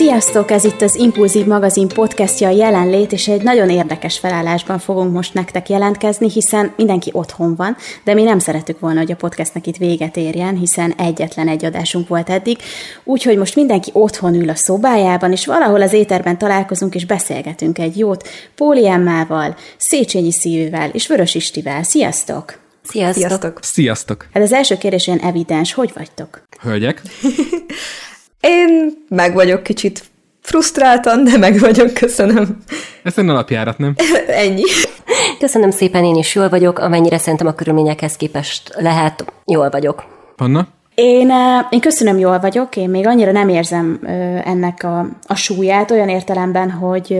Sziasztok! Ez itt az Impulzív magazin podcastja a jelenlét, és egy nagyon érdekes felállásban fogunk most nektek jelentkezni, hiszen mindenki otthon van, de mi nem szeretük volna, hogy a podcastnek itt véget érjen, hiszen egyetlen egy adásunk volt eddig, úgyhogy most mindenki otthon ül a szobájában, és valahol az éterben találkozunk és beszélgetünk egy jót Póli Emmával, Széchenyi Szívűvel és Vörös Istivel. Sziasztok! Sziasztok! Sziasztok! Sziasztok! Hát az első kérdés olyan evidens, hogy vagytok? Hölgyek? Én meg vagyok kicsit frusztráltan, de meg vagyok, köszönöm. Ez egy alapjárat, nem? Ennyi. Köszönöm szépen, én is jól vagyok, amennyire szerintem a körülményekhez képest lehet, jól vagyok. Panna? Én, én köszönöm, jól vagyok, én még annyira nem érzem ennek a, a súlyát, olyan értelemben, hogy,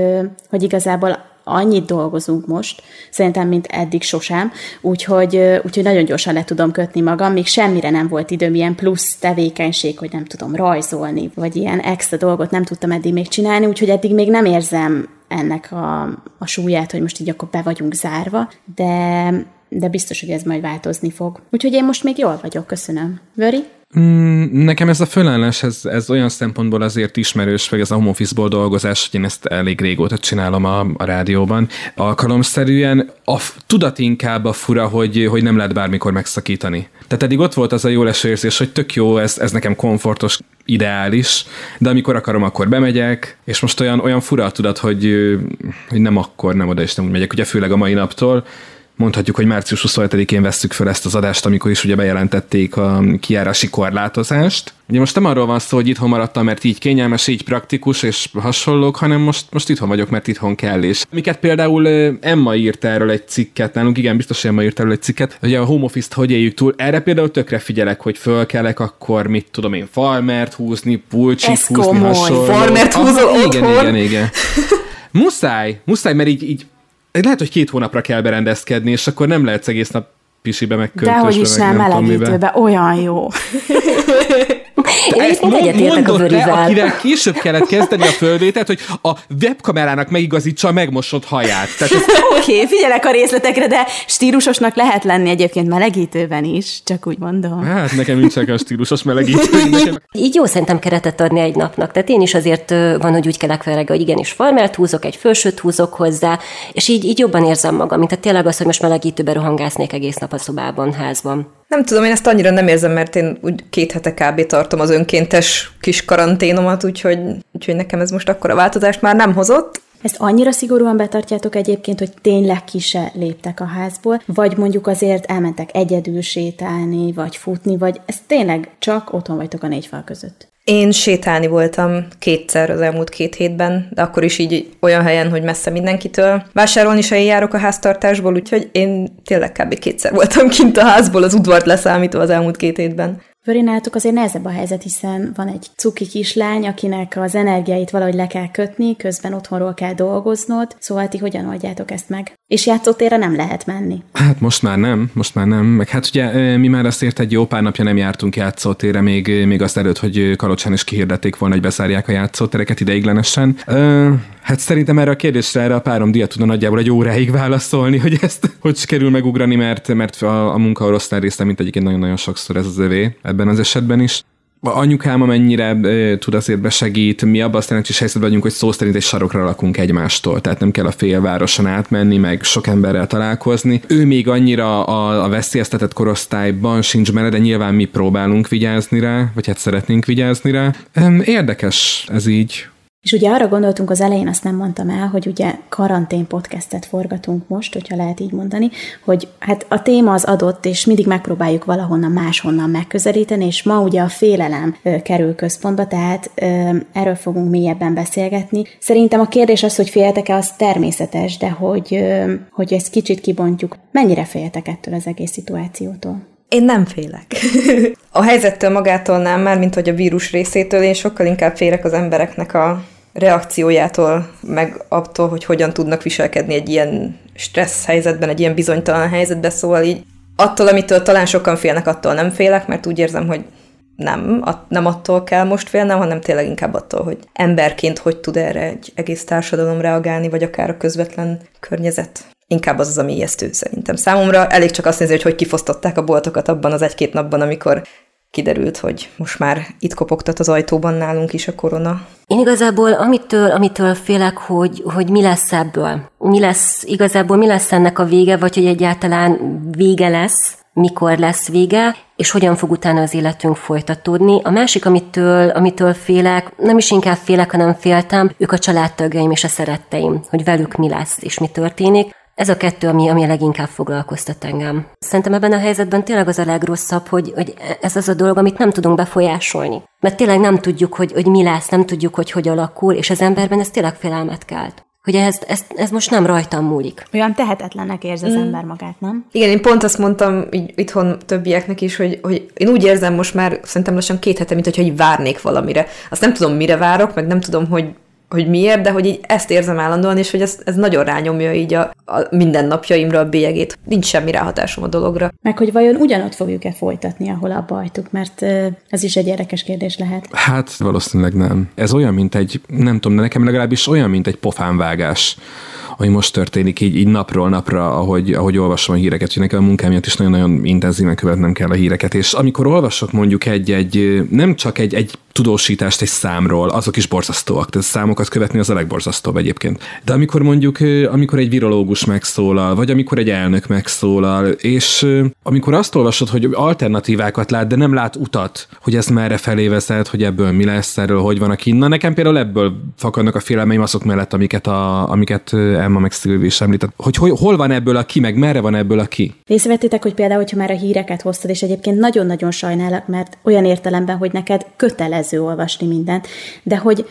hogy igazából annyit dolgozunk most, szerintem, mint eddig sosem, úgyhogy, úgyhogy nagyon gyorsan le tudom kötni magam, még semmire nem volt időm, ilyen plusz tevékenység, hogy nem tudom rajzolni, vagy ilyen extra dolgot nem tudtam eddig még csinálni, úgyhogy eddig még nem érzem ennek a, a súlyát, hogy most így akkor be vagyunk zárva, de, de biztos, hogy ez majd változni fog. Úgyhogy én most még jól vagyok, köszönöm. Vöri? Mm, nekem ez a fölállás, ez, ez olyan szempontból azért ismerős, vagy ez a home office dolgozás, hogy én ezt elég régóta csinálom a, a rádióban. Alkalomszerűen a tudat inkább a fura, hogy, hogy nem lehet bármikor megszakítani. Tehát eddig ott volt az a jó érzés, hogy tök jó, ez, ez nekem komfortos, ideális, de amikor akarom, akkor bemegyek, és most olyan, olyan fura a tudat, hogy, hogy nem akkor, nem oda és nem úgy megyek, ugye főleg a mai naptól, mondhatjuk, hogy március 27-én vesszük fel ezt az adást, amikor is ugye bejelentették a kiárási korlátozást. Ugye most nem arról van szó, hogy itthon maradtam, mert így kényelmes, így praktikus és hasonlók, hanem most, most itthon vagyok, mert itthon kell is. Miket például Emma írt erről egy cikket, nálunk igen, biztos Emma írt erről egy cikket, hogy a home office-t hogy éljük túl. Erre például tökre figyelek, hogy fölkelek, akkor mit tudom én, farmert húzni, pulcsit Ez húzni, komoly. hasonló. Farmert húzol Aha, otthon? Igen, igen, igen. Muszáj, muszáj, mert így, így lehet, hogy két hónapra kell berendezkedni, és akkor nem lehetsz egész nap pisibe, meg köntösbe, Dehogy is meg nem, nem melegítőbe, olyan jó. Én Ezt egyetértek a vörivel. akivel később kellett kezdeni a földétet, hogy a webkamerának megigazítsa a megmosott haját. Oké, okay, figyelek a részletekre, de stílusosnak lehet lenni egyébként melegítőben is, csak úgy mondom. Hát nekem nincsenek a stílusos melegítő. Nekem... Így jó szerintem keretet adni egy napnak. Tehát én is azért van, hogy úgy kelek fel reggel, hogy igenis farmert húzok, egy felsőt húzok hozzá, és így, így jobban érzem magam, mint tehát tényleg az, hogy most melegítőben rohangásznék egész nap a szobában, házban. Nem tudom, én ezt annyira nem érzem, mert én úgy két hete kb. tartom az önkéntes kis karanténomat, úgyhogy, úgyhogy nekem ez most akkora változást már nem hozott. Ezt annyira szigorúan betartjátok egyébként, hogy tényleg ki se léptek a házból, vagy mondjuk azért elmentek egyedül sétálni, vagy futni, vagy ez tényleg csak otthon vagytok a négy fal között. Én sétálni voltam kétszer az elmúlt két hétben, de akkor is így olyan helyen, hogy messze mindenkitől. Vásárolni se járok a háztartásból, úgyhogy én tényleg kb. kétszer voltam kint a házból, az udvart leszámítva az elmúlt két hétben. Vörinátok azért nehezebb a helyzet, hiszen van egy cuki kislány, akinek az energiáit valahogy le kell kötni, közben otthonról kell dolgoznod, szóval ti hogyan oldjátok ezt meg? És játszótérre nem lehet menni. Hát most már nem, most már nem. Meg hát ugye mi már azért egy jó pár napja nem jártunk játszótérre, még, még azt előtt, hogy Kalocsán is kihirdették volna, hogy bezárják a játszótereket ideiglenesen. Ö, hát szerintem erre a kérdésre erre a párom dia tudna nagyjából egy óráig válaszolni, hogy ezt hogy sikerül megugrani, mert, mert a, a munka oroszlán része, mint egyébként nagyon-nagyon sokszor ez az övé ebben az esetben is. Anyukám amennyire e, tud azért besegít, mi abban a szerencsés helyzetben vagyunk, hogy szó szerint egy sarokra lakunk egymástól, tehát nem kell a félvároson átmenni, meg sok emberrel találkozni. Ő még annyira a, a veszélyeztetett korosztályban sincs benne, de nyilván mi próbálunk vigyázni rá, vagy hát szeretnénk vigyázni rá. Érdekes ez így. És ugye arra gondoltunk az elején, azt nem mondtam el, hogy ugye karantén podcastet forgatunk most, hogyha lehet így mondani, hogy hát a téma az adott, és mindig megpróbáljuk valahonnan máshonnan megközelíteni, és ma ugye a félelem kerül központba, tehát erről fogunk mélyebben beszélgetni. Szerintem a kérdés az, hogy féltek-e, az természetes, de hogy, hogy ezt kicsit kibontjuk. Mennyire féltek ettől az egész szituációtól? Én nem félek. a helyzettől magától nem, már mint hogy a vírus részétől, én sokkal inkább félek az embereknek a reakciójától, meg attól, hogy hogyan tudnak viselkedni egy ilyen stressz helyzetben, egy ilyen bizonytalan helyzetben, szóval így attól, amitől talán sokan félnek, attól nem félek, mert úgy érzem, hogy nem, at, nem attól kell most félnem, hanem tényleg inkább attól, hogy emberként hogy tud erre egy egész társadalom reagálni, vagy akár a közvetlen környezet. Inkább az az, ami ijesztő szerintem számomra. Elég csak azt nézni, hogy hogy kifosztották a boltokat abban az egy-két napban, amikor kiderült, hogy most már itt kopogtat az ajtóban nálunk is a korona. Én igazából amitől, amitől félek, hogy, hogy mi lesz ebből. Mi lesz, igazából mi lesz ennek a vége, vagy hogy egyáltalán vége lesz, mikor lesz vége, és hogyan fog utána az életünk folytatódni. A másik, amitől, amitől félek, nem is inkább félek, hanem féltem, ők a családtagjaim és a szeretteim, hogy velük mi lesz és mi történik. Ez a kettő, ami, ami a leginkább foglalkoztat engem. Szerintem ebben a helyzetben tényleg az a legrosszabb, hogy, hogy ez az a dolog, amit nem tudunk befolyásolni. Mert tényleg nem tudjuk, hogy, hogy mi lesz, nem tudjuk, hogy hogy alakul, és az emberben ez tényleg félelmet kelt hogy ez, ez, ez most nem rajtam múlik. Olyan tehetetlennek érzi az mm. ember magát, nem? Igen, én pont azt mondtam így itthon többieknek is, hogy, hogy én úgy érzem most már szerintem lassan két hete, mint hogyha így várnék valamire. Azt nem tudom, mire várok, meg nem tudom, hogy hogy miért, de hogy így ezt érzem állandóan, és hogy ez, ez nagyon rányomja így a, a mindennapjaimra a bélyegét. Nincs semmi ráhatásom a dologra. Meg hogy vajon ugyanott fogjuk-e folytatni, ahol abba hagytuk, mert ez is egy érdekes kérdés lehet. Hát valószínűleg nem. Ez olyan, mint egy, nem tudom, de nekem legalábbis olyan, mint egy pofánvágás ami most történik így, így napról napra, ahogy, ahogy olvasom a híreket, hogy nekem a munkám miatt is nagyon-nagyon intenzíven követnem kell a híreket, és amikor olvasok mondjuk egy-egy, nem csak egy, egy tudósítást egy számról, azok is borzasztóak, tehát számokat követni az a legborzasztóbb egyébként. De amikor mondjuk, amikor egy virológus megszólal, vagy amikor egy elnök megszólal, és amikor azt olvasod, hogy alternatívákat lát, de nem lát utat, hogy ez merre felé vezet, hogy ebből mi lesz, erről hogy van a kinn. Na nekem például ebből fakadnak a félelmeim azok mellett, amiket, a, amiket Emma meg Szilvi is említett, hogy hol van ebből a ki, meg merre van ebből a ki. Észrevettétek, hogy például, hogyha már a híreket hoztad, és egyébként nagyon-nagyon sajnálok, mert olyan értelemben, hogy neked kötelező olvasni mindent, de hogy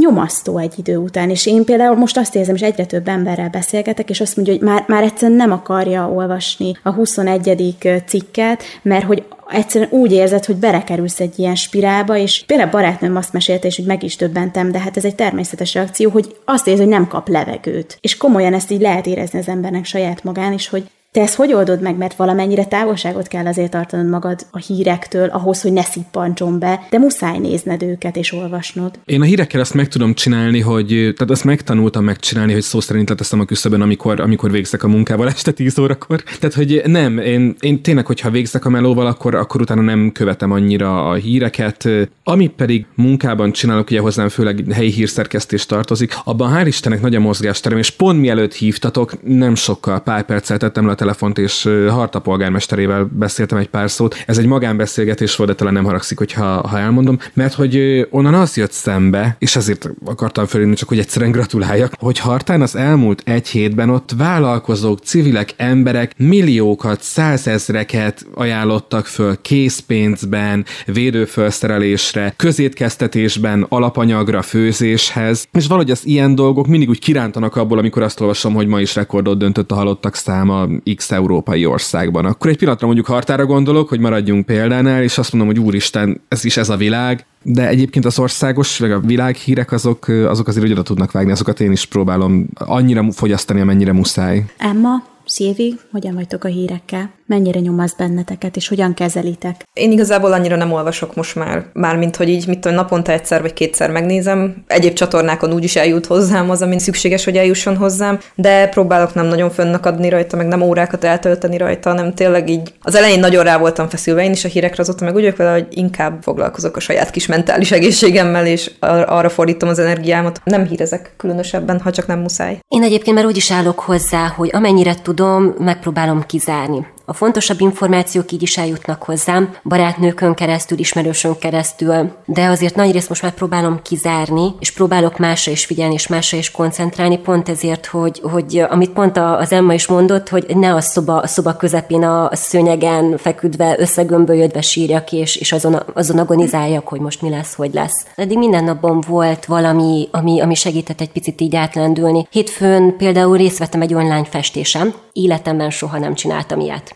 nyomasztó egy idő után. És én például most azt érzem, és egyre több emberrel beszélgetek, és azt mondja, hogy már, már egyszerűen nem akarja olvasni a 21. cikket, mert hogy egyszerűen úgy érzed, hogy belekerülsz egy ilyen spirálba, és például barátnőm azt mesélte, és hogy meg is döbbentem, de hát ez egy természetes reakció, hogy azt érzi, hogy nem kap levegőt. És komolyan ezt így lehet érezni az embernek saját magán is, hogy te ezt hogy oldod meg, mert valamennyire távolságot kell azért tartanod magad a hírektől, ahhoz, hogy ne szippantson be, de muszáj nézned őket és olvasnod. Én a hírekkel azt meg tudom csinálni, hogy tehát azt megtanultam megcsinálni, hogy szó szerint leteszem a küszöbön, amikor, amikor végzek a munkával este 10 órakor. Tehát, hogy nem, én, én tényleg, hogyha végzek a melóval, akkor, akkor utána nem követem annyira a híreket. Amit pedig munkában csinálok, ugye hozzám főleg helyi hírszerkesztés tartozik, abban hál' Istennek nagy a mozgásterem, és pont mielőtt hívtatok, nem sokkal, pár percet tettem le a telefont, és Harta polgármesterével beszéltem egy pár szót. Ez egy magánbeszélgetés volt, de talán nem haragszik, hogyha, ha elmondom, mert hogy onnan az jött szembe, és ezért akartam fölírni, csak hogy egyszerűen gratuláljak, hogy Hartán az elmúlt egy hétben ott vállalkozók, civilek, emberek milliókat, százezreket ajánlottak föl készpénzben, védőfelszerelésre, közétkeztetésben, alapanyagra, főzéshez, és valahogy az ilyen dolgok mindig úgy kirántanak abból, amikor azt olvasom, hogy ma is rekordot döntött a halottak száma X európai országban. Akkor egy pillanatra mondjuk hartára gondolok, hogy maradjunk példánál, és azt mondom, hogy úristen, ez is ez a világ, de egyébként az országos, vagy a világhírek azok, azok azért oda tudnak vágni, azokat én is próbálom annyira fogyasztani, amennyire muszáj. Emma, Szilvi, hogyan vagytok a hírekkel? mennyire nyomasz benneteket, és hogyan kezelitek? Én igazából annyira nem olvasok most már, mármint, hogy így mit tudom, naponta egyszer vagy kétszer megnézem. Egyéb csatornákon úgy is eljut hozzám az, amin szükséges, hogy eljusson hozzám, de próbálok nem nagyon fönnakadni rajta, meg nem órákat eltölteni rajta, hanem tényleg így. Az elején nagyon rá voltam feszülve én is a hírekre, azóta meg úgy vagyok vele, hogy inkább foglalkozok a saját kis mentális egészségemmel, és ar- arra fordítom az energiámat. Nem hírezek különösebben, ha csak nem muszáj. Én egyébként már úgy is állok hozzá, hogy amennyire tudom, megpróbálom kizárni a fontosabb információk így is eljutnak hozzám, barátnőkön keresztül, ismerősön keresztül, de azért nagy részt most már próbálom kizárni, és próbálok másra is figyelni, és másra is koncentrálni, pont ezért, hogy, hogy amit pont az Emma is mondott, hogy ne a szoba, a szoba közepén a szőnyegen feküdve, összegömbölyödve sírjak, és, és azon, azon agonizáljak, hogy most mi lesz, hogy lesz. Eddig minden napban volt valami, ami, ami segített egy picit így átlendülni. Hétfőn például részt vettem egy online festésem, életemben soha nem csináltam ilyet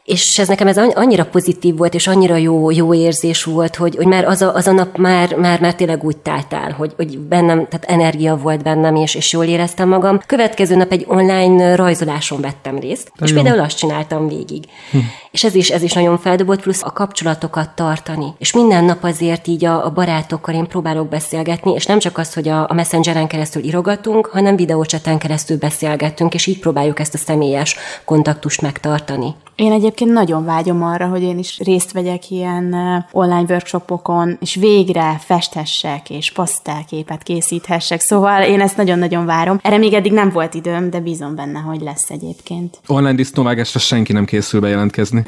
és ez nekem ez annyira pozitív volt, és annyira jó, jó érzés volt, hogy, hogy már az a, az a nap már, már, már tényleg úgy táltál, hogy, hogy bennem, tehát energia volt bennem, és, és jól éreztem magam. Következő nap egy online rajzoláson vettem részt, De és jó. például azt csináltam végig. Hm. És ez is, ez is nagyon feldobott, plusz a kapcsolatokat tartani. És minden nap azért így a, a barátokkal én próbálok beszélgetni, és nem csak az, hogy a, a messengeren keresztül írogatunk, hanem videócseten keresztül beszélgetünk, és így próbáljuk ezt a személyes kontaktust megtartani. Én egyébként nagyon vágyom arra, hogy én is részt vegyek ilyen online workshopokon, és végre festhessek, és pasztelképet készíthessek. Szóval én ezt nagyon-nagyon várom. Erre még eddig nem volt időm, de bízom benne, hogy lesz egyébként. Online disznóvágásra senki nem készül bejelentkezni.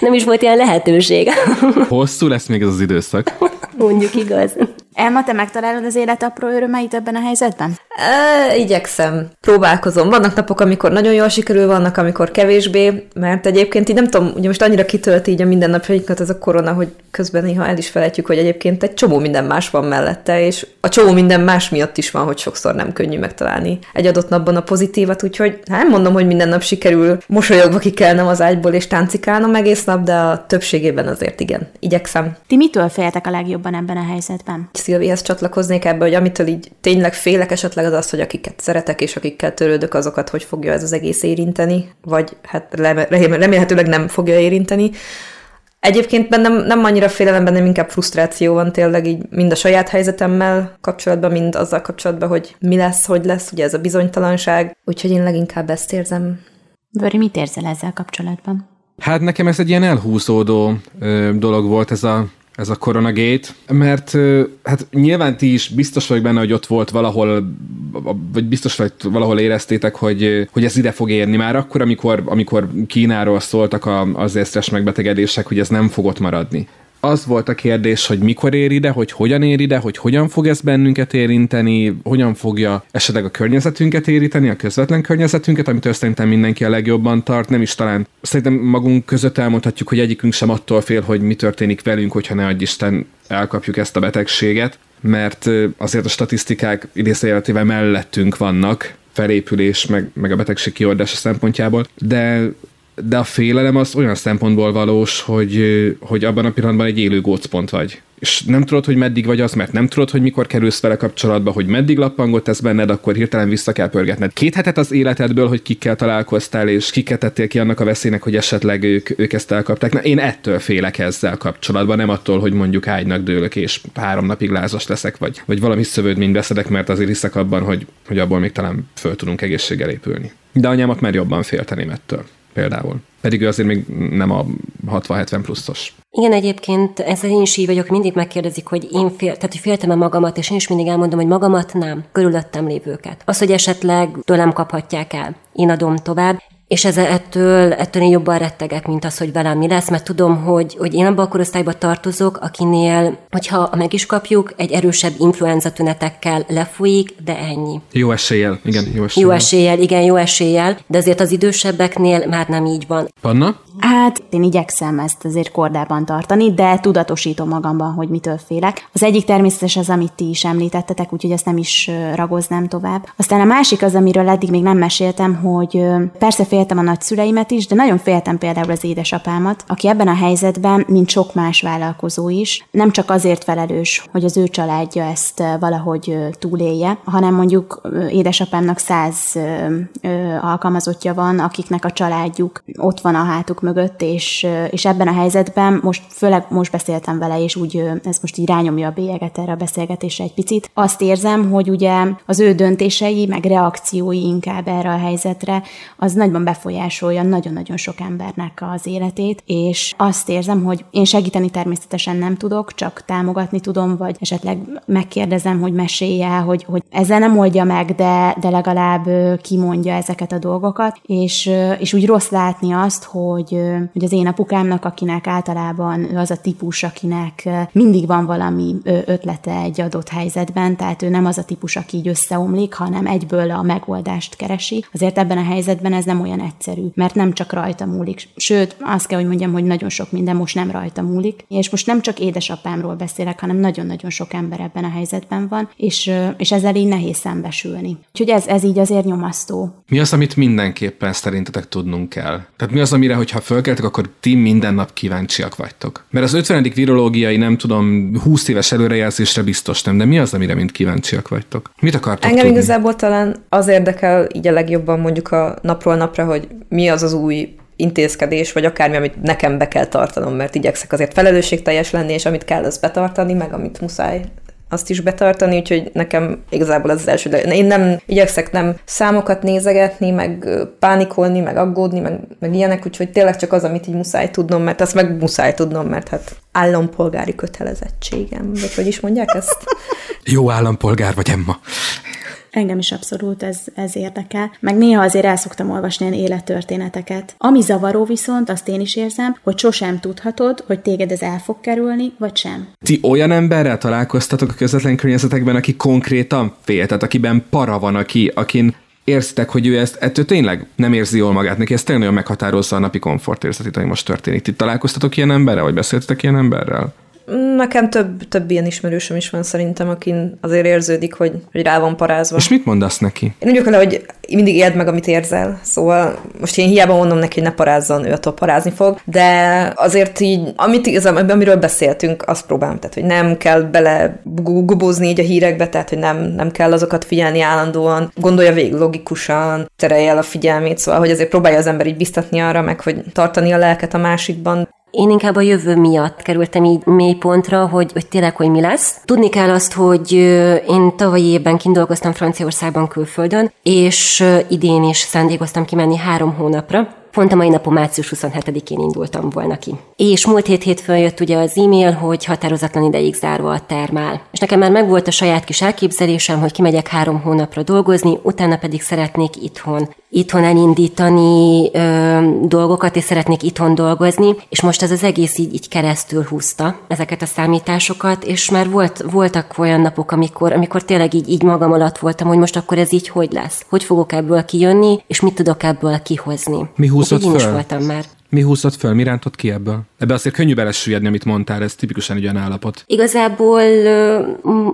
nem is volt ilyen lehetőség. Hosszú lesz még ez az időszak. Mondjuk igaz. Elma, te megtalálod az élet apró örömeit ebben a helyzetben? E, igyekszem, próbálkozom. Vannak napok, amikor nagyon jól sikerül, vannak, amikor kevésbé, mert egyébként így nem tudom, ugye most annyira kitölti így a mindennapjainkat ez a korona, hogy közben néha el is felejtjük, hogy egyébként egy csomó minden más van mellette, és a csomó minden más miatt is van, hogy sokszor nem könnyű megtalálni egy adott napban a pozitívat, úgyhogy hát nem mondom, hogy minden nap sikerül mosolyogva kikelnem az ágyból és táncikálnom egész nap, de a többségében azért igen, igyekszem. Ti mitől féltek a legjobban ebben a helyzetben? Szilvihez csatlakoznék ebbe, hogy amitől így tényleg félek esetleg az az, hogy akiket szeretek és akikkel törődök, azokat hogy fogja ez az egész érinteni, vagy hát remélhetőleg nem fogja érinteni. Egyébként bennem nem annyira félelem, bennem inkább frusztráció van tényleg így mind a saját helyzetemmel kapcsolatban, mind azzal kapcsolatban, hogy mi lesz, hogy lesz, ugye ez a bizonytalanság. Úgyhogy én leginkább ezt érzem. Vöri, mit érzel ezzel kapcsolatban? Hát nekem ez egy ilyen elhúzódó ö, dolog volt ez a ez a koronagate, mert hát nyilván ti is biztos vagyok benne, hogy ott volt valahol, vagy biztos vagy valahol éreztétek, hogy, hogy ez ide fog érni. Már akkor, amikor, amikor Kínáról szóltak az észres megbetegedések, hogy ez nem fog ott maradni az volt a kérdés, hogy mikor ér ide, hogy hogyan ér ide, hogy hogyan fog ez bennünket érinteni, hogyan fogja esetleg a környezetünket érinteni, a közvetlen környezetünket, amit szerintem mindenki a legjobban tart, nem is talán. Szerintem magunk között elmondhatjuk, hogy egyikünk sem attól fél, hogy mi történik velünk, hogyha ne adj Isten elkapjuk ezt a betegséget, mert azért a statisztikák idézőjeletével mellettünk vannak, felépülés, meg, meg a betegség kioldása szempontjából, de de a félelem az olyan szempontból valós, hogy, hogy abban a pillanatban egy élő gócpont vagy. És nem tudod, hogy meddig vagy az, mert nem tudod, hogy mikor kerülsz vele kapcsolatba, hogy meddig lappangott ez benned, akkor hirtelen vissza kell pörgetned. Két hetet az életedből, hogy kikkel találkoztál, és kiket tettél ki annak a veszélynek, hogy esetleg ők, ők ezt elkapták. Na, én ettől félek ezzel kapcsolatban, nem attól, hogy mondjuk ágynak dőlök, és három napig lázas leszek, vagy, vagy valami szövődményt beszedek, mert azért hiszek abban, hogy, hogy abból még talán föl tudunk egészséggel épülni. De anyámat már jobban félteném ettől például. Pedig ő azért még nem a 60-70 pluszos. Igen, egyébként ezzel én is így vagyok, mindig megkérdezik, hogy én fél, tehát, hogy féltem-e magamat, és én is mindig elmondom, hogy magamat nem, körülöttem lévőket. Az, hogy esetleg tőlem kaphatják el, én adom tovább, és ez, ettől, ettől én jobban rettegek, mint az, hogy velem mi lesz, mert tudom, hogy, hogy én abban a korosztályban tartozok, akinél, hogyha meg is kapjuk, egy erősebb influenza tünetekkel lefolyik, de ennyi. Jó eséllyel, igen, jó eséllyel. Jó eséllyel, igen, jó eséllyel, de azért az idősebbeknél már nem így van. Panna? Hát én igyekszem ezt azért kordában tartani, de tudatosítom magamban, hogy mitől félek. Az egyik természetes az, amit ti is említettetek, úgyhogy ezt nem is ragoznám tovább. Aztán a másik az, amiről eddig még nem meséltem, hogy persze féltem a nagyszüleimet is, de nagyon féltem például az édesapámat, aki ebben a helyzetben, mint sok más vállalkozó is, nem csak azért felelős, hogy az ő családja ezt valahogy túlélje, hanem mondjuk édesapámnak száz alkalmazottja van, akiknek a családjuk ott van a hátuk mögött, és, és ebben a helyzetben most, főleg most beszéltem vele, és úgy ez most így rányomja a bélyeget erre a beszélgetésre egy picit. Azt érzem, hogy ugye az ő döntései, meg reakciói inkább erre a helyzetre, az nagyban befolyásolja nagyon-nagyon sok embernek az életét, és azt érzem, hogy én segíteni természetesen nem tudok, csak támogatni tudom, vagy esetleg megkérdezem, hogy mesélje, hogy, hogy ezzel nem oldja meg, de, de legalább kimondja ezeket a dolgokat, és, és úgy rossz látni azt, hogy hogy, az én apukámnak, akinek általában az a típus, akinek mindig van valami ötlete egy adott helyzetben, tehát ő nem az a típus, aki így összeomlik, hanem egyből a megoldást keresi. Azért ebben a helyzetben ez nem olyan egyszerű, mert nem csak rajta múlik. Sőt, azt kell, hogy mondjam, hogy nagyon sok minden most nem rajta múlik. És most nem csak édesapámról beszélek, hanem nagyon-nagyon sok ember ebben a helyzetben van, és, és ezzel így nehéz szembesülni. Úgyhogy ez, ez így azért nyomasztó. Mi az, amit mindenképpen szerintetek tudnunk kell? Tehát mi az, amire, hogyha fölkeltek, akkor ti minden nap kíváncsiak vagytok? Mert az 50. virológiai, nem tudom, 20 éves előrejelzésre biztos nem, de mi az, amire mind kíváncsiak vagytok? Mit akartok Engem tudni? igazából talán az érdekel így a legjobban mondjuk a napról napra, hogy mi az az új intézkedés, vagy akármi, amit nekem be kell tartanom, mert igyekszek azért felelősségteljes lenni, és amit kell, az betartani, meg amit muszáj azt is betartani, úgyhogy nekem igazából ez az első. Én nem igyekszek nem számokat nézegetni, meg pánikolni, meg aggódni, meg, meg ilyenek, úgyhogy tényleg csak az, amit így muszáj tudnom, mert azt meg muszáj tudnom, mert hát állampolgári kötelezettségem, vagy hogy is mondják ezt? Jó állampolgár vagy, Emma. Engem is abszolút ez, ez érdekel. Meg néha azért el szoktam olvasni ilyen élettörténeteket. Ami zavaró viszont, azt én is érzem, hogy sosem tudhatod, hogy téged ez el fog kerülni, vagy sem. Ti olyan emberrel találkoztatok a közvetlen környezetekben, aki konkrétan fél, tehát akiben para van, aki, akin érzitek, hogy ő ezt ettől tényleg nem érzi jól magát, neki ez tényleg nagyon meghatározza a napi komfortérzetét, ami most történik. Ti találkoztatok ilyen emberrel, vagy beszéltetek ilyen emberrel? Nekem több, több ilyen ismerősöm is van szerintem, akin azért érződik, hogy, hogy rá van parázva. És mit mondasz neki? Én úgy vele, hogy mindig éld meg, amit érzel. Szóval most én hiába mondom neki, hogy ne parázzon, ő attól parázni fog, de azért így, amit igazán, amiről beszéltünk, azt próbálom, tehát hogy nem kell bele gubózni így a hírekbe, tehát hogy nem, nem kell azokat figyelni állandóan, gondolja végig logikusan, terelje el a figyelmét, szóval hogy azért próbálja az ember így biztatni arra, meg hogy tartani a lelket a másikban. Én inkább a jövő miatt kerültem így mély pontra, hogy, hogy tényleg, hogy mi lesz. Tudni kell azt, hogy én tavalyi évben kindolgoztam Franciaországban külföldön, és idén is szándékoztam kimenni három hónapra, Pont a mai napon március 27-én indultam volna ki. És múlt hét hétfőn jött ugye az e-mail, hogy határozatlan ideig zárva a termál. És nekem már megvolt a saját kis elképzelésem, hogy kimegyek három hónapra dolgozni, utána pedig szeretnék itthon itthon elindítani ö, dolgokat, és szeretnék itthon dolgozni, és most ez az egész így, így keresztül húzta ezeket a számításokat, és már volt, voltak olyan napok, amikor, amikor tényleg így, így magam alatt voltam, hogy most akkor ez így hogy lesz? Hogy fogok ebből kijönni, és mit tudok ebből kihozni? Mi húzott Én is voltam már. Mi húzott föl? Mi rántott ki ebből? Ebbe azért könnyű belesüllyedni, amit mondtál, ez tipikusan egy olyan állapot. Igazából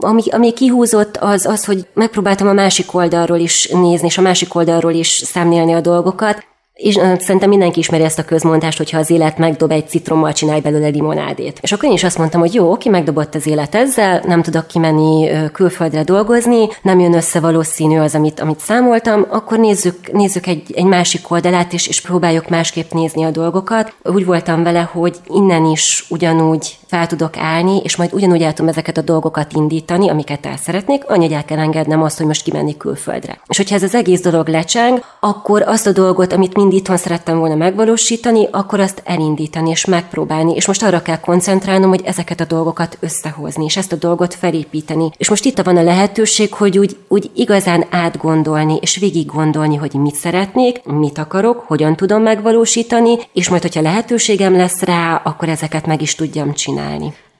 ami, ami kihúzott az az, hogy megpróbáltam a másik oldalról is nézni, és a másik oldalról is számlélni a dolgokat, és szerintem mindenki ismeri ezt a közmondást, hogy ha az élet megdob egy citrommal, csinálj belőle limonádét. És akkor én is azt mondtam, hogy jó, ki megdobott az élet ezzel, nem tudok kimenni külföldre dolgozni, nem jön össze valószínű az, amit, amit számoltam, akkor nézzük, nézzük egy, egy másik oldalát, és, és próbáljuk másképp nézni a dolgokat. Úgy voltam vele, hogy innen is ugyanúgy fel tudok állni, és majd ugyanúgy el tudom ezeket a dolgokat indítani, amiket el szeretnék, annyi, hogy el kell engednem azt, hogy most kimenni külföldre. És hogyha ez az egész dolog lecseng, akkor azt a dolgot, amit mind itthon szerettem volna megvalósítani, akkor azt elindítani és megpróbálni. És most arra kell koncentrálnom, hogy ezeket a dolgokat összehozni, és ezt a dolgot felépíteni. És most itt van a lehetőség, hogy úgy, úgy igazán átgondolni, és végig gondolni, hogy mit szeretnék, mit akarok, hogyan tudom megvalósítani, és majd, hogyha lehetőségem lesz rá, akkor ezeket meg is tudjam csinálni.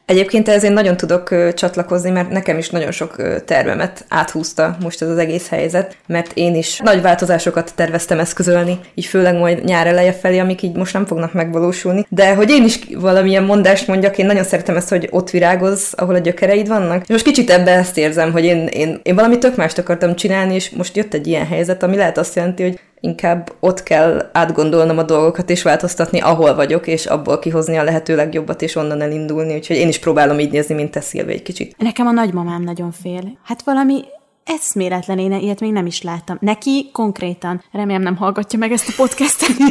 Egyébként ez én nagyon tudok csatlakozni, mert nekem is nagyon sok tervemet áthúzta most ez az egész helyzet, mert én is nagy változásokat terveztem eszközölni, így főleg majd nyár eleje felé, amik így most nem fognak megvalósulni. De hogy én is valamilyen mondást mondjak, én nagyon szeretem ezt, hogy ott virágoz, ahol a gyökereid vannak. És most kicsit ebbe ezt érzem, hogy én, én, én valami tök mást akartam csinálni, és most jött egy ilyen helyzet, ami lehet azt jelenti, hogy inkább ott kell átgondolnom a dolgokat és változtatni, ahol vagyok, és abból kihozni a lehető legjobbat, és onnan elindulni. Úgyhogy én is próbálom így nézni, mint te Szilvi egy kicsit. Nekem a nagymamám nagyon fél. Hát valami eszméletlen, én ilyet még nem is láttam. Neki konkrétan, remélem nem hallgatja meg ezt a podcastet.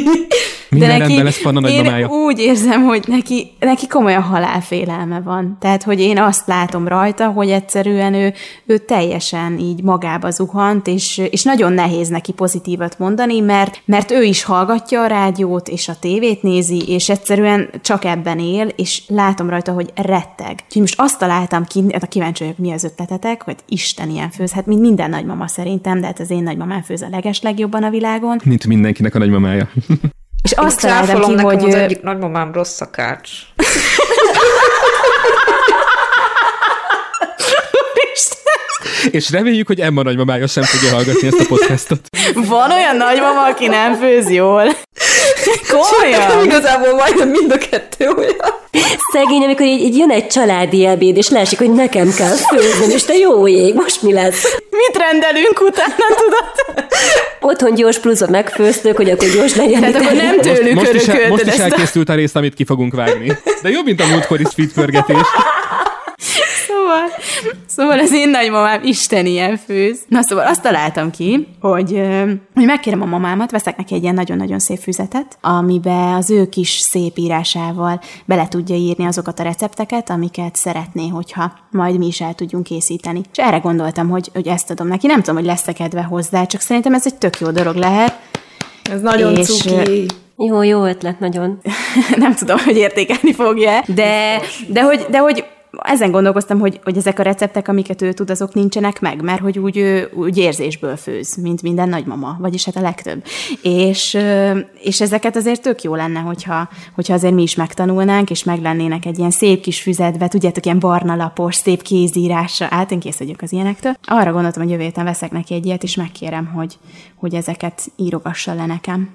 Minden rendben lesz Panna én úgy érzem, hogy neki, neki komolyan halálfélelme van. Tehát, hogy én azt látom rajta, hogy egyszerűen ő, ő teljesen így magába zuhant, és, és nagyon nehéz neki pozitívat mondani, mert, mert ő is hallgatja a rádiót, és a tévét nézi, és egyszerűen csak ebben él, és látom rajta, hogy retteg. Úgyhogy most azt találtam ki, hát a kíváncsi vagyok, mi az ötletetek, hogy Isten ilyen főz. Mint minden nagymama szerintem, de hát az én nagymamám főz a leges legjobban a világon. Mint mindenkinek a nagymamája. És azt találtam ki, nekem hogy az ő- egyik nagymamám rossz szakács. És reméljük, hogy Emma nagymamája sem fogja hallgatni ezt a podcastot. Van olyan nagymama, aki nem főz jól. Komolyan? Igazából majdnem mind a kettő olyan. Szegény, amikor így, így jön egy családi ebéd, és leesik, hogy nekem kell főzni, és te jó ég, most mi lesz? Mit rendelünk utána, tudod? Otthon gyors pluszot megfőztük, hogy akkor gyors legyen. Tehát akkor nem tőlük Most, most, is, örökölted most is elkészült a rész, amit ki fogunk vágni. De jobb, mint a múltkori speedpörgetés. Szóval, szóval az én nagymamám Isten ilyen főz. Na szóval azt találtam ki, hogy, hogy megkérem a mamámat, veszek neki egy ilyen nagyon-nagyon szép füzetet, amibe az ő kis szép írásával bele tudja írni azokat a recepteket, amiket szeretné, hogyha majd mi is el tudjunk készíteni. És erre gondoltam, hogy, hogy ezt adom neki. Nem tudom, hogy lesz-e kedve hozzá, csak szerintem ez egy tök jó dolog lehet. Ez nagyon És, cuki. Jó, jó ötlet, nagyon. nem tudom, hogy értékelni fogja, de, de, hogy, de hogy ezen gondolkoztam, hogy, hogy ezek a receptek, amiket ő tud, azok nincsenek meg, mert hogy úgy, úgy érzésből főz, mint minden nagymama, vagyis hát a legtöbb. És, és ezeket azért tök jó lenne, hogyha, hogyha azért mi is megtanulnánk, és meglennének egy ilyen szép kis füzetbe, tudjátok, ilyen barna lapos, szép kézírásra, át én kész vagyok az ilyenektől. Arra gondoltam, hogy jövő héten veszek neki egy ilyet, és megkérem, hogy, hogy ezeket írogassa le nekem.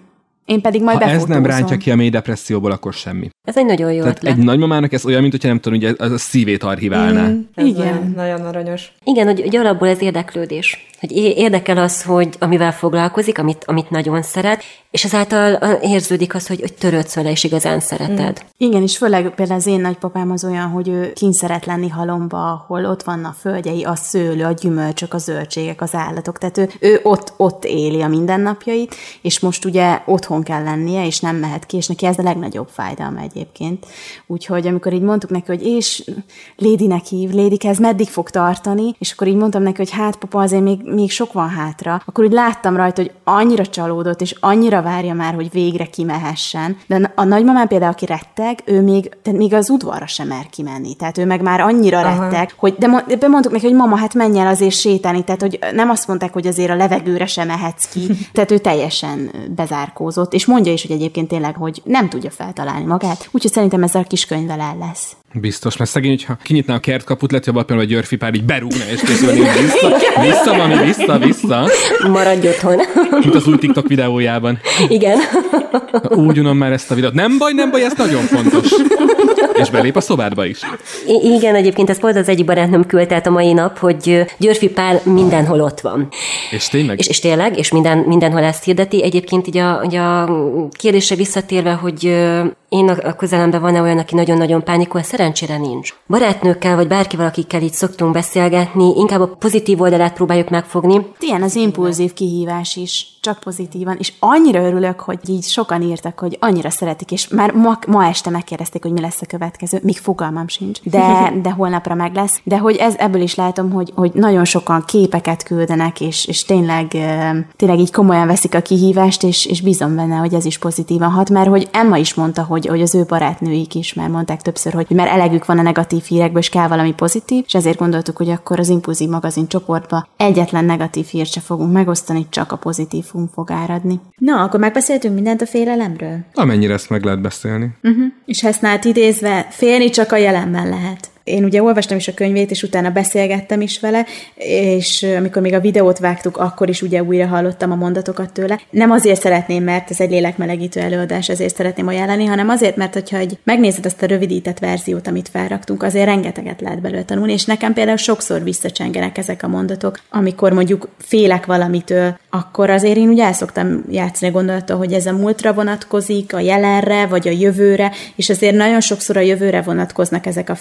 Én pedig majd Ha ez nem rántja ki a mély depresszióból, akkor semmi. Ez egy nagyon jó Tehát ötlet. egy nagymamának ez olyan, mint hogyha nem tudom, ugye a szívét archiválná. Mm. Ez Igen. Nagyon, nagyon aranyos. Igen, hogy, hogy alapból ez érdeklődés. Hogy érdekel az, hogy amivel foglalkozik, amit, amit nagyon szeret, és ezáltal érződik az, hogy, hogy törődsz vele, és igazán szereted. Igen, és főleg például az én nagypapám az olyan, hogy ő kint szeret lenni halomba, ahol ott vannak a földjei, a szőlő, a gyümölcsök, a zöldségek, az állatok. Tehát ő, ő ott, ott éli a mindennapjait, és most ugye otthon kell lennie, és nem mehet ki, és neki ez a legnagyobb fájdalma egyébként. Úgyhogy amikor így mondtuk neki, hogy és Lédinek hív, Lédike, ez meddig fog tartani, és akkor így mondtam neki, hogy hát papa, azért még, még sok van hátra, akkor úgy láttam rajta, hogy annyira csalódott, és annyira várja már, hogy végre kimehessen. De a nagymamám például, aki retteg, ő még, tehát még az udvarra sem mer kimenni. Tehát ő meg már annyira Aha. retteg, hogy de, de mondtuk neki, hogy mama, hát menj el azért sétálni. Tehát, hogy nem azt mondták, hogy azért a levegőre sem mehetsz ki. Tehát ő teljesen bezárkózott, és mondja is, hogy egyébként tényleg, hogy nem tudja feltalálni magát. Úgyhogy szerintem ezzel a kis könyvvel el lesz. Biztos, mert szegény, hogyha kinyitná a kertkaput, lehet, hogy abban a Györfi pár így berúgna, és készülni vissza, vissza, mami, vissza, vissza, Maradj otthon. mint az új TikTok videójában. Igen. Úgy unom már ezt a videót. Nem baj, nem baj, ez nagyon fontos. És belép a szobádba is. I- igen, egyébként ez pont az egyik barátnőm küldte a mai nap, hogy Györfi Pál mindenhol ott van. És tényleg? És, és tényleg, és minden, mindenhol ezt hirdeti. Egyébként így a, így a kérdésre visszatérve, hogy én a közelemben van-e olyan, aki nagyon-nagyon pánikol, szerencsére nincs. Barátnőkkel, vagy bárkivel, akikkel így szoktunk beszélgetni, inkább a pozitív oldalát próbáljuk megfogni. Ilyen az impulzív kihívás is, csak pozitívan, és annyira örülök, hogy így sokan írtak, hogy annyira szeretik, és már ma, ma este megkérdezték, hogy mi lesz a következő, még fogalmam sincs, de, de holnapra meg lesz, de hogy ez, ebből is látom, hogy, hogy nagyon sokan képeket küldenek, és, és tényleg, tényleg így komolyan veszik a kihívást, és, és bízom benne, hogy ez is pozitívan hat, mert hogy Emma is mondta, hogy, hogy az ő barátnőik is már mondták többször, hogy már elegük van a negatív hírekből, és kell valami pozitív, és ezért gondoltuk, hogy akkor az Impulzív magazin csoportba egyetlen negatív hírt se fogunk megosztani, csak a pozitívum fog áradni. Na, akkor megbeszéltünk mindent a félelemről. Amennyire ezt meg lehet beszélni. Uh-huh. És Hesznát idézve, félni csak a jelenben lehet. Én ugye olvastam is a könyvét, és utána beszélgettem is vele, és amikor még a videót vágtuk, akkor is ugye újra hallottam a mondatokat tőle. Nem azért szeretném, mert ez egy lélekmelegítő előadás, ezért szeretném ajánlani, hanem azért, mert hogyha egy, megnézed azt a rövidített verziót, amit felraktunk, azért rengeteget lehet belőle tanulni, és nekem például sokszor visszacsengenek ezek a mondatok, amikor mondjuk félek valamitől, akkor azért én ugye el szoktam játszani a gondolattal, hogy ez a múltra vonatkozik, a jelenre, vagy a jövőre, és azért nagyon sokszor a jövőre vonatkoznak ezek a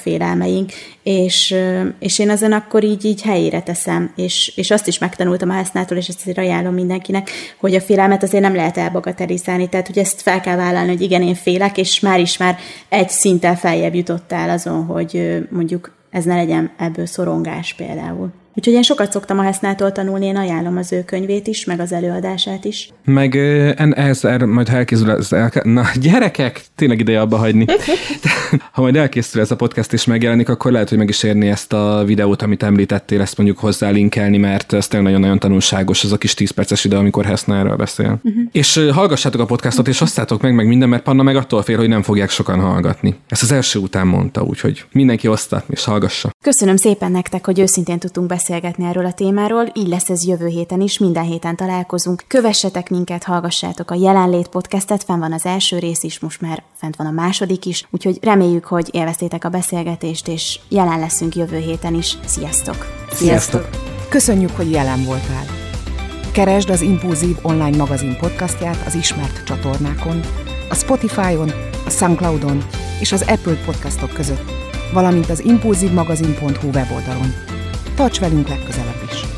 félelmeink, és, és én ezen akkor így, így helyére teszem, és, és azt is megtanultam a Hesznától, és ezt azért ajánlom mindenkinek, hogy a félelmet azért nem lehet elbagatelizálni, tehát hogy ezt fel kell vállalni, hogy igen, én félek, és már is már egy szinttel feljebb jutottál azon, hogy mondjuk ez ne legyen ebből szorongás például. Úgyhogy én sokat szoktam a Hesznától tanulni, én ajánlom az ő könyvét is, meg az előadását is. Meg ehhez er, majd elkészül ez el, Na, gyerekek, tényleg ideje abba hagyni. ha majd elkészül ez a podcast és megjelenik, akkor lehet, hogy meg is érni ezt a videót, amit említettél, ezt mondjuk hozzá linkelni, mert ez tényleg nagyon-nagyon tanulságos, az a kis 10 perces ide, amikor Hessnáról beszél. Uh-huh. És hallgassátok a podcastot, és osszátok meg, meg minden, mert Panna meg attól fél, hogy nem fogják sokan hallgatni. Ezt az első után mondta, úgyhogy mindenki oszta és hallgassa. Köszönöm szépen nektek, hogy őszintén tudtunk beszélni beszélgetni erről a témáról, így lesz ez jövő héten is, minden héten találkozunk. Kövessetek minket, hallgassátok a Jelenlét podcastet, fenn van az első rész is, most már fent van a második is, úgyhogy reméljük, hogy élveztétek a beszélgetést, és jelen leszünk jövő héten is. Sziasztok! Sziasztok! Köszönjük, hogy jelen voltál! Keresd az Impulzív online magazin podcastját az ismert csatornákon, a Spotify-on, a Soundcloud-on és az Apple podcastok között, valamint az impulzívmagazin.hu weboldalon. Tarts velünk legközelebb is!